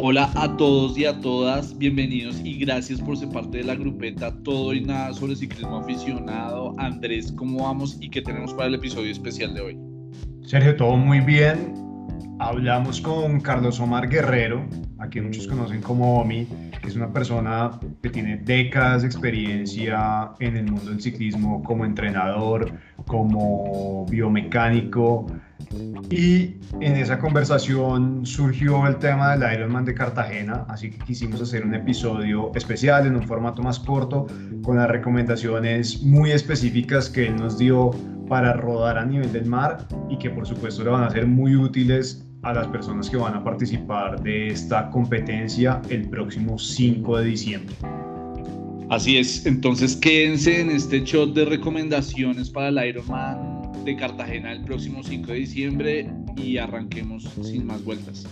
Hola a todos y a todas, bienvenidos y gracias por ser parte de la grupeta Todo y Nada sobre ciclismo aficionado. Andrés, ¿cómo vamos y qué tenemos para el episodio especial de hoy? Sergio, todo muy bien. Hablamos con Carlos Omar Guerrero, a quien muchos conocen como Omi, que es una persona que tiene décadas de experiencia en el mundo del ciclismo como entrenador, como biomecánico, y en esa conversación surgió el tema del Ironman de Cartagena, así que quisimos hacer un episodio especial en un formato más corto con las recomendaciones muy específicas que él nos dio para rodar a nivel del mar y que por supuesto le van a ser muy útiles a las personas que van a participar de esta competencia el próximo 5 de diciembre. Así es, entonces quédense en este shot de recomendaciones para el Ironman de Cartagena el próximo 5 de diciembre y arranquemos sin más vueltas.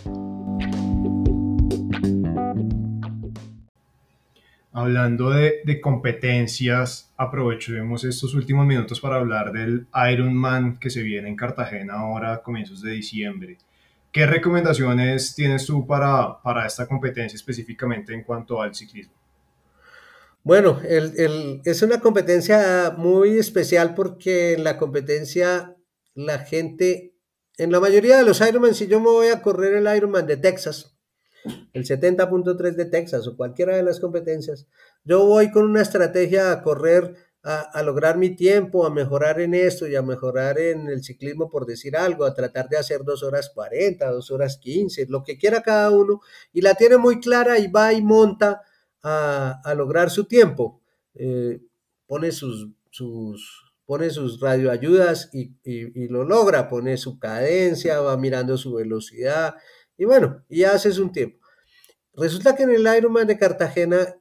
Hablando de, de, competencias, aprovechemos estos últimos minutos para hablar del Ironman que se viene en Cartagena ahora a comienzos de diciembre. ¿Qué recomendaciones tienes tú para, para esta competencia específicamente en cuanto al ciclismo? Bueno, es una competencia muy especial porque en la competencia la gente, en la mayoría de los Ironman, si yo me voy a correr el Ironman de Texas, el 70.3 de Texas o cualquiera de las competencias, yo voy con una estrategia a correr, a, a, lograr mi tiempo, a mejorar en esto y a mejorar en el ciclismo, por decir algo, a tratar de hacer dos horas 40, dos horas 15, lo que quiera cada uno, y la tiene muy clara y va y monta a, lograr su tiempo. Eh, pone sus, sus, pone sus radioayudas y, y, lo logra, pone su cadencia, va mirando su velocidad y bueno, y hace un tiempo. Resulta que en el Ironman de Cartagena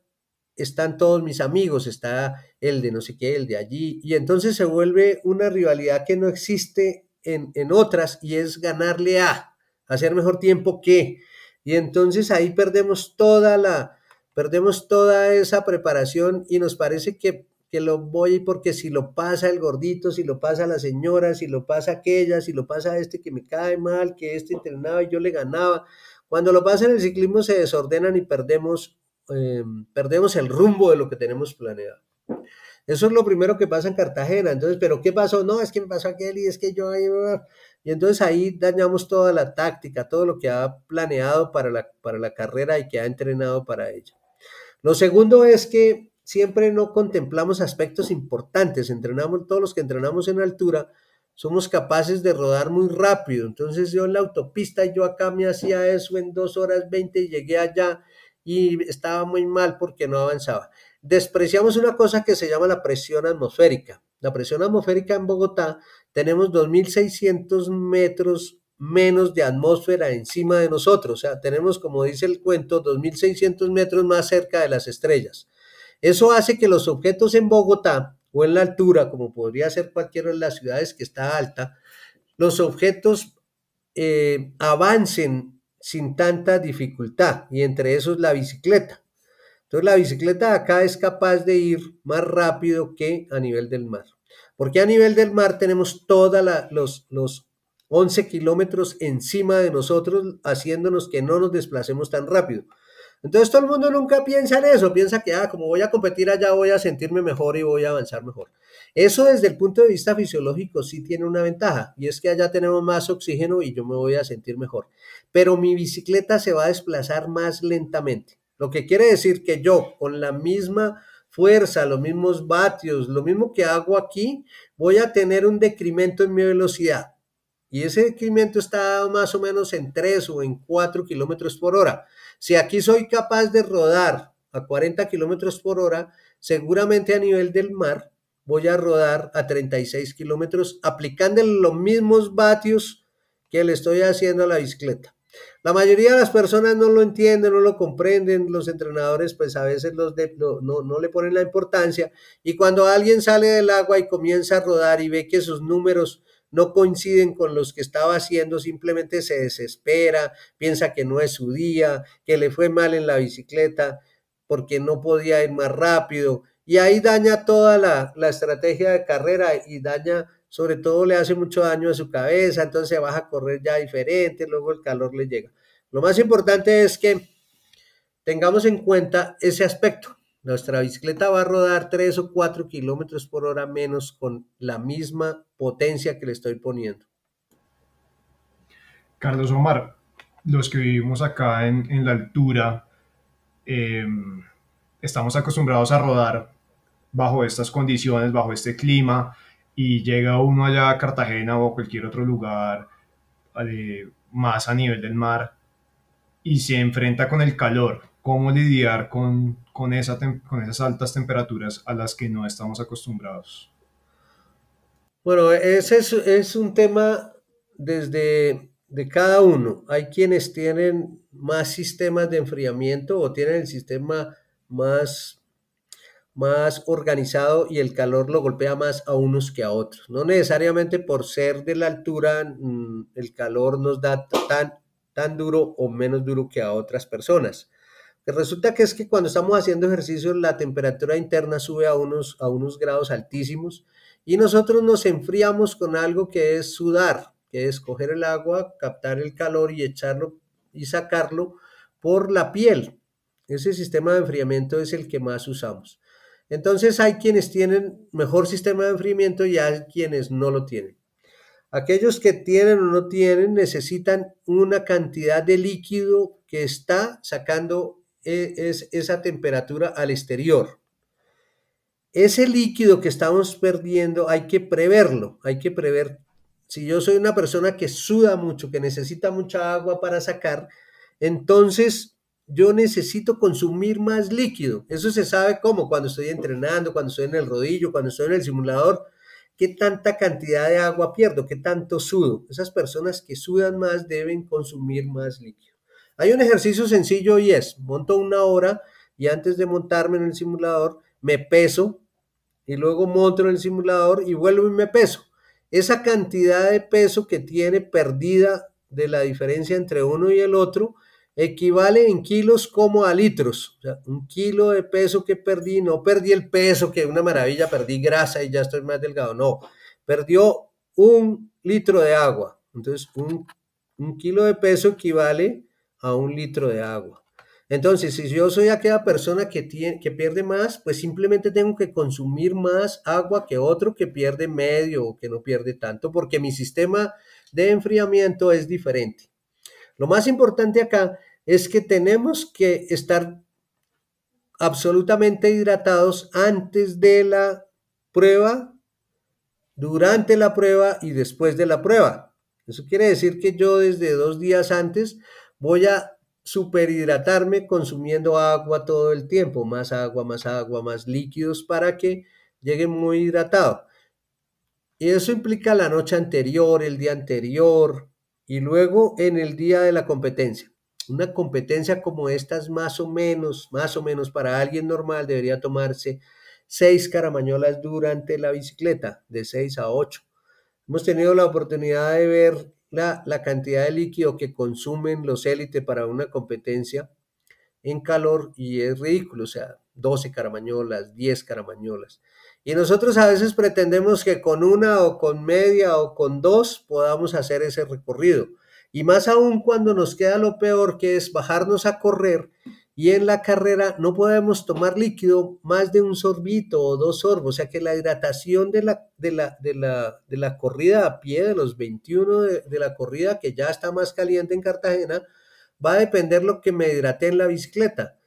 están todos mis amigos, está el de no sé qué, el de allí, y entonces se vuelve una rivalidad que no existe en, en otras y es ganarle a, hacer mejor tiempo que, y entonces ahí perdemos toda la, perdemos toda esa preparación y nos parece que, que lo voy porque si lo pasa el gordito, si lo pasa la señora, si lo pasa aquella, si lo pasa este que me cae mal, que este entrenaba y yo le ganaba. Cuando lo pasa en el ciclismo se desordenan y perdemos, eh, perdemos el rumbo de lo que tenemos planeado. Eso es lo primero que pasa en Cartagena. Entonces, ¿pero qué pasó? No, es que me pasó aquel y es que yo ahí... Y entonces ahí dañamos toda la táctica, todo lo que ha planeado para la, para la carrera y que ha entrenado para ella. Lo segundo es que siempre no contemplamos aspectos importantes. Entrenamos, todos los que entrenamos en altura, somos capaces de rodar muy rápido. Entonces yo en la autopista, yo acá me hacía eso en dos horas 20 y llegué allá y estaba muy mal porque no avanzaba. Despreciamos una cosa que se llama la presión atmosférica. La presión atmosférica en Bogotá tenemos 2.600 metros menos de atmósfera encima de nosotros. O sea, tenemos, como dice el cuento, 2.600 metros más cerca de las estrellas. Eso hace que los objetos en Bogotá o en la altura, como podría ser cualquiera de las ciudades que está alta, los objetos eh, avancen sin tanta dificultad y entre esos la bicicleta. Entonces la bicicleta acá es capaz de ir más rápido que a nivel del mar. Porque a nivel del mar tenemos todos los, los 11 kilómetros encima de nosotros, haciéndonos que no nos desplacemos tan rápido. Entonces todo el mundo nunca piensa en eso, piensa que, ah, como voy a competir allá, voy a sentirme mejor y voy a avanzar mejor. Eso desde el punto de vista fisiológico sí tiene una ventaja, y es que allá tenemos más oxígeno y yo me voy a sentir mejor. Pero mi bicicleta se va a desplazar más lentamente, lo que quiere decir que yo, con la misma fuerza, los mismos vatios, lo mismo que hago aquí, voy a tener un decremento en mi velocidad y ese decremento está más o menos en 3 o en 4 kilómetros por hora. Si aquí soy capaz de rodar a 40 kilómetros por hora, seguramente a nivel del mar voy a rodar a 36 kilómetros aplicando los mismos vatios que le estoy haciendo a la bicicleta. La mayoría de las personas no lo entienden, no lo comprenden, los entrenadores pues a veces no, no le ponen la importancia y cuando alguien sale del agua y comienza a rodar y ve que sus números no coinciden con los que estaba haciendo, simplemente se desespera, piensa que no es su día, que le fue mal en la bicicleta porque no podía ir más rápido y ahí daña toda la, estrategia de carrera y daña, sobre todo le hace mucho daño a su cabeza, entonces se baja a correr ya diferente, luego el calor le llega. Lo más importante es que tengamos en cuenta ese aspecto. Nuestra bicicleta va a rodar 3 o 4 kilómetros por hora menos con la misma potencia que le estoy poniendo. Carlos Omar, los que vivimos acá en, la altura, em, estamos acostumbrados a rodar bajo estas condiciones, bajo este clima, y llega uno allá a Cartagena o a cualquier otro lugar eh, más a nivel del mar y se enfrenta con el calor. ¿Cómo lidiar con, con, esa con esas altas temperaturas a las que no estamos acostumbrados? Bueno, ese es, es un tema desde de cada uno. Hay quienes tienen más sistemas de enfriamiento o tienen el sistema más, más organizado y el calor lo golpea más a unos que a otros. No necesariamente por ser de la altura mm, el calor nos da tan, tan duro o menos duro que a otras personas. Resulta que es que cuando estamos haciendo ejercicio la temperatura interna sube a unos, a unos grados altísimos y nosotros nos enfriamos con algo que es sudar que es coger el agua, captar el calor y echarlo y sacarlo por la piel. Ese sistema de enfriamiento es el que más usamos. Entonces hay quienes tienen mejor sistema de enfriamiento y hay quienes no lo tienen. Aquellos que tienen o no tienen necesitan una cantidad de líquido que está sacando e, esa temperatura al exterior. Ese líquido que estamos perdiendo hay que preverlo, hay que prever si yo soy una persona que suda mucho, que necesita mucha agua para sacar, entonces yo necesito consumir más líquido. Eso se sabe cómo, cuando estoy entrenando, cuando estoy en el rodillo, cuando estoy en el simulador, qué tanta cantidad de agua pierdo, qué tanto sudo. Esas personas que sudan más deben consumir más líquido. Hay un ejercicio sencillo y es, monto una hora y antes de montarme en el simulador, me peso y luego monto en el simulador y vuelvo y me peso esa cantidad de peso que tiene perdida de la diferencia entre uno y el otro equivale en kilos como a litros. Un kilo de peso que perdí, no perdí el peso, que una maravilla, perdí grasa y ya estoy más delgado. No, perdió un litro de agua. Entonces, un kilo de peso equivale a un litro de agua. Entonces, si yo soy aquella persona que, tiene, que pierde más, pues simplemente tengo que consumir más agua que otro que pierde medio o que no pierde tanto, porque mi sistema de enfriamiento es diferente. Lo más importante acá es que tenemos que estar absolutamente hidratados antes de la prueba, durante la prueba y después de la prueba. Eso quiere decir que yo desde dos días antes voy a superhidratarme consumiendo agua todo el tiempo, más agua, más agua, más líquidos para que llegue muy hidratado. Y eso implica la noche anterior, el día anterior y luego en el día de la competencia. Una competencia como esta es más o menos, más o menos para alguien normal debería tomarse seis caramañolas durante la bicicleta, de seis a ocho. Hemos tenido la oportunidad de ver la, cantidad de líquido que consumen los élites para una competencia en calor y es ridículo, o sea, 12 caramañolas, 10 caramañolas. Y nosotros a veces pretendemos que con una o con media o con dos podamos hacer ese recorrido. Y más aún cuando nos queda lo peor que es bajarnos a correr y en la carrera no podemos tomar líquido más de un sorbito o dos sorbos, o sea que la hidratación de la, de la, de la, de la corrida a pie, de los 21 de, la corrida, que ya está más caliente en Cartagena, va a depender lo que me hidrate en la bicicleta.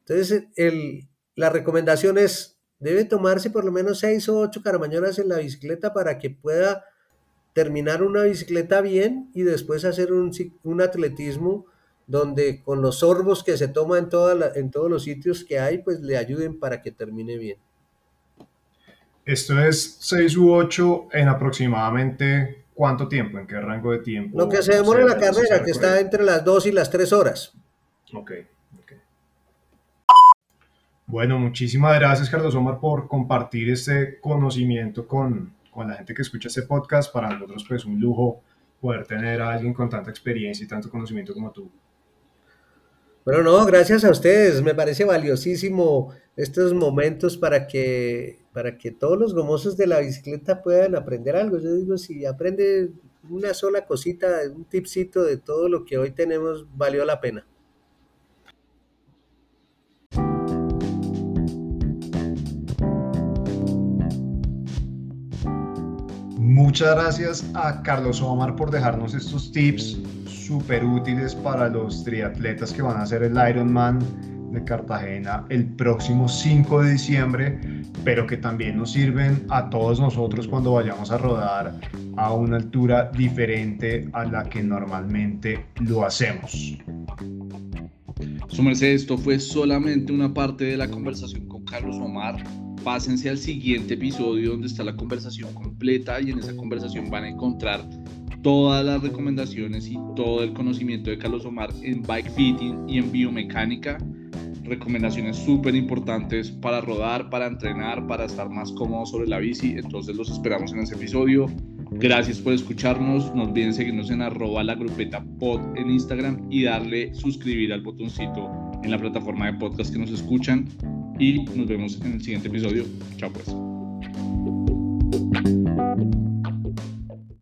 Entonces, el, la recomendación es, debe tomarse por lo menos 6 o 8 caramañolas en la bicicleta para que pueda terminar una bicicleta bien y después hacer un, un atletismo donde con los sorbos que se toma en, en todos los sitios que hay, pues le ayuden para que termine bien. Esto es 6 u 8 en aproximadamente cuánto tiempo, en qué rango de tiempo. Lo que se demora en la carrera, que está entre las 2 y las 3 horas. Ok, ok. Bueno, muchísimas gracias Carlos Omar por compartir este conocimiento con, con la gente que escucha este podcast. Para nosotros pues un lujo poder tener a alguien con tanta experiencia y tanto conocimiento como tú. Bueno, no, gracias a ustedes. Me parece valiosísimo estos momentos para que, para que todos los gomosos de la bicicleta puedan aprender algo. Yo digo, si aprende una sola cosita, un tipcito de todo lo que hoy tenemos, valió la pena. Muchas gracias a Carlos Omar por dejarnos estos tips súper útiles para los triatletas que van a hacer el Ironman de Cartagena el próximo 5 de diciembre, pero que también nos sirven a todos nosotros cuando vayamos a rodar a una altura diferente a la que normalmente lo hacemos. Su esto fue solamente una parte de la conversación con Carlos Omar. Pásense al siguiente episodio donde está la conversación completa y en esa conversación van a encontrar todas las recomendaciones y todo el conocimiento de Carlos Omar en bike fitting y en biomecánica. Recomendaciones súper importantes para rodar, para entrenar, para estar más cómodo sobre la bici. Entonces los esperamos en ese episodio. Gracias por escucharnos. No olviden seguirnos en arroba la grupeta pod en Instagram y darle suscribir al botoncito en la plataforma de podcast que nos escuchan. Y nos vemos en el siguiente episodio. Chao pues.